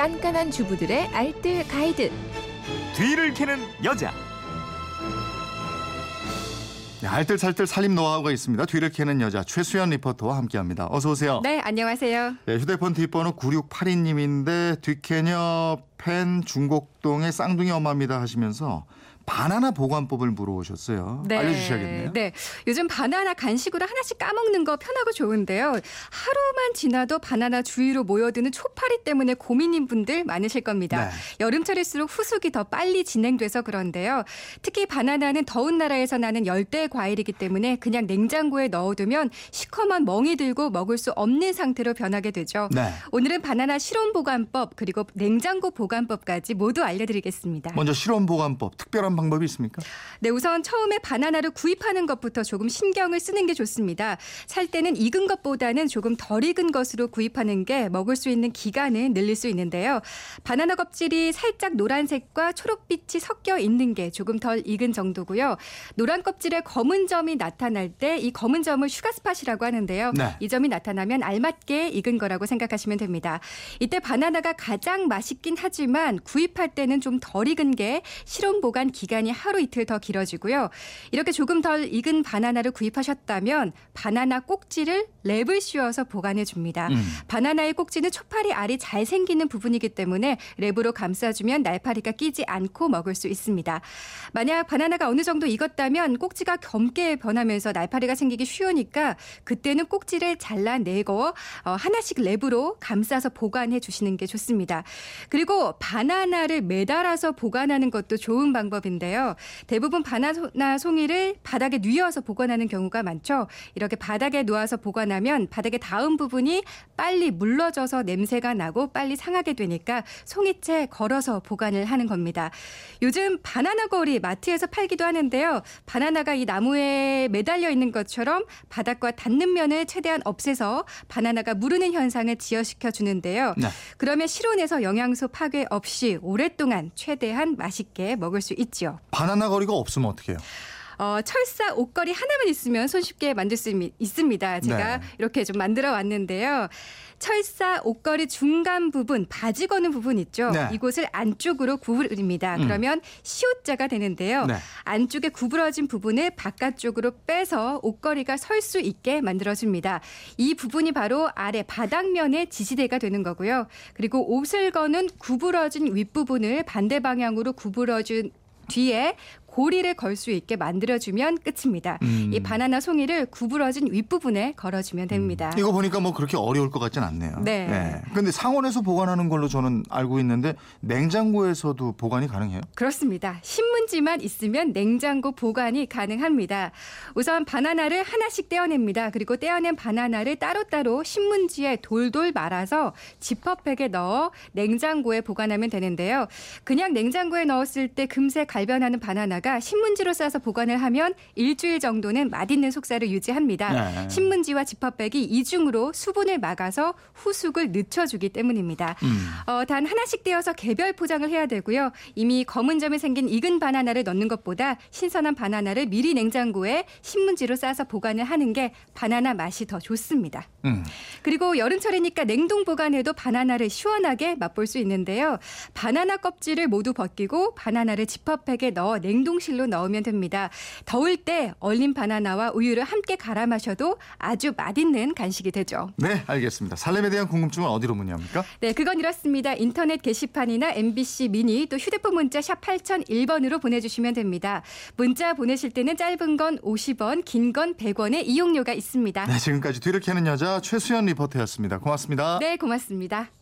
깐깐한 주부들의 알뜰 가이드. 뒤를 캐는 여자. 네, 알뜰살뜰 살림 노하우가 있습니다. 뒤를 캐는 여자 최수연 리포터와 함께합니다. 어서 오세요. 네, 안녕하세요. 네, 휴대폰 뒷번호 9682님인데 뒤캐녀 팬 중곡동의 쌍둥이 엄마입니다 하시면서 바나나 보관법을 물어오셨어요. 알려주셔야겠네요. 네. 요즘 바나나 간식으로 하나씩 까먹는 거 편하고 좋은데요. 하루만 지나도 바나나 주위로 모여드는 초파리 때문에 고민인 분들 많으실 겁니다. 네. 여름철일수록 후숙이 더 빨리 진행돼서 그런데요. 특히 바나나는 더운 나라에서 나는 열대 과일이기 때문에 그냥 냉장고에 넣어두면 시커먼 멍이 들고 먹을 수 없는 상태로 변하게 되죠. 네. 오늘은 바나나 실온 보관법 그리고 냉장고 보관법까지 모두 알려드리겠습니다. 먼저 실온 보관법 특별한 방법이 있습니까? 네, 우선 처음에 바나나를 구입하는 것부터 조금 신경을 쓰는 게 좋습니다. 살 때는 익은 것보다는 조금 덜 익은 것으로 구입하는 게 먹을 수 있는 기간을 늘릴 수 있는데요. 바나나 껍질이 살짝 노란색과 초록빛이 섞여 있는 게 조금 덜 익은 정도고요. 노란 껍질에 검은 점이 나타날 때 이 검은 점을 sugar spot이라고 하는데요. 네. 이 점이 나타나면 알맞게 익은 거라고 생각하시면 됩니다. 이때 바나나가 가장 맛있긴 하지만 구입할 때는 좀 덜 익은 게 실온 보관 기간 이 하루 이틀 더 길어지고요. 이렇게 조금 덜 익은 바나나를 구입하셨다면 바나나 꼭지를 랩을 씌워서 보관해 줍니다. 음. 바나나의 꼭지는 초파리 알이 잘 생기는 부분이기 때문에 랩으로 감싸주면 날파리가 끼지 않고 먹을 수 있습니다. 만약 바나나가 어느 정도 익었다면 꼭지가 검게 변하면서 날파리가 생기기 쉬우니까 그때는 꼭지를 잘라내고 어, 하나씩 랩으로 감싸서 보관해 주시는 게 좋습니다. 그리고 바나나를 매달아서 보관하는 것도 좋은 방법인데 요. 대부분 바나나 송이를 바닥에 뉘어서 보관하는 경우가 많죠. 이렇게 바닥에 놓아서 보관하면 바닥에 닿은 부분이 빨리 물러져서 냄새가 나고 빨리 상하게 되니까 송이채 걸어서 보관을 하는 겁니다. 요즘 바나나 거리 마트에서 팔기도 하는데요. 바나나가 이 나무에 매달려 있는 것처럼 바닥과 닿는 면을 최대한 없애서 바나나가 무르는 현상을 지연시켜 주는데요. 네. 그러면 실온에서 영양소 파괴 없이 오랫동안 최대한 맛있게 먹을 수 있죠. 바나나 거리가 없으면 어떻게 해요? 어, 철사 옷걸이 하나만 있으면 손쉽게 만들 수 있- 있습니다. 제가 네. 이렇게 좀 만들어 왔는데요. 철사 옷걸이 중간 부분, 바지 거는 부분 있죠. 네. 이곳을 안쪽으로 구부립니다. 음. 그러면 시옷자가 되는데요. 네. 안쪽에 구부러진 부분을 바깥쪽으로 빼서 옷걸이가 설 수 있게 만들어줍니다. 이 부분이 바로 아래 바닥면의 지지대가 되는 거고요. 그리고 옷을 거는 구부러진 윗부분을 반대 방향으로 구부러준 뒤에 고리를 걸 수 있게 만들어주면 끝입니다. 음. 이 바나나 송이를 구부러진 윗부분에 걸어주면 됩니다. 이거 보니까 뭐 그렇게 어려울 것 같진 않네요. 네. 근데 상온에서 보관하는 걸로 저는 알고 있는데 냉장고에서도 보관이 가능해요? 그렇습니다. 신문지만 있으면 냉장고 보관이 가능합니다. 우선 바나나를 하나씩 떼어냅니다. 그리고 떼어낸 바나나를 따로따로 신문지에 돌돌 말아서 지퍼백에 넣어 냉장고에 보관하면 되는데요. 그냥 냉장고에 넣었을 때 금세 갈변하는 바나나 가 신문지로 싸서 보관을 하면 일주일 정도는 맛있는 속살을 유지합니다. 네. 신문지와 지퍼백이 이중으로 수분을 막아서 후숙을 늦춰주기 때문입니다. 음. 어, 단 하나씩 떼어서 개별 포장을 해야 되고요. 이미 검은 점이 생긴 익은 바나나를 넣는 것보다 신선한 바나나를 미리 냉장고에 신문지로 싸서 보관을 하는 게 바나나 맛이 더 좋습니다. 음. 그리고 여름철이니까 냉동 보관해도 바나나를 시원하게 맛볼 수 있는데요. 바나나 껍질을 모두 벗기고 바나나를 지퍼백에 넣어 냉동실로 넣으면 됩니다. 더울 때 얼린 바나나와 우유를 함께 갈아 마셔도 아주 맛있는 간식이 되죠. 네, 알겠습니다. 살림에 대한 궁금증은 어디로 문의합니까? 네, 그건 이렇습니다. 인터넷 게시판이나 MBC 미니 또 휴대폰 문자 샵 8001번으로 보내주시면 됩니다. 문자 보내실 때는 짧은 건 50원, 긴 건 100원의 이용료가 있습니다. 네, 지금까지 뒤를 캐는 여자 최수연 리포터였습니다. 고맙습니다. 네, 고맙습니다.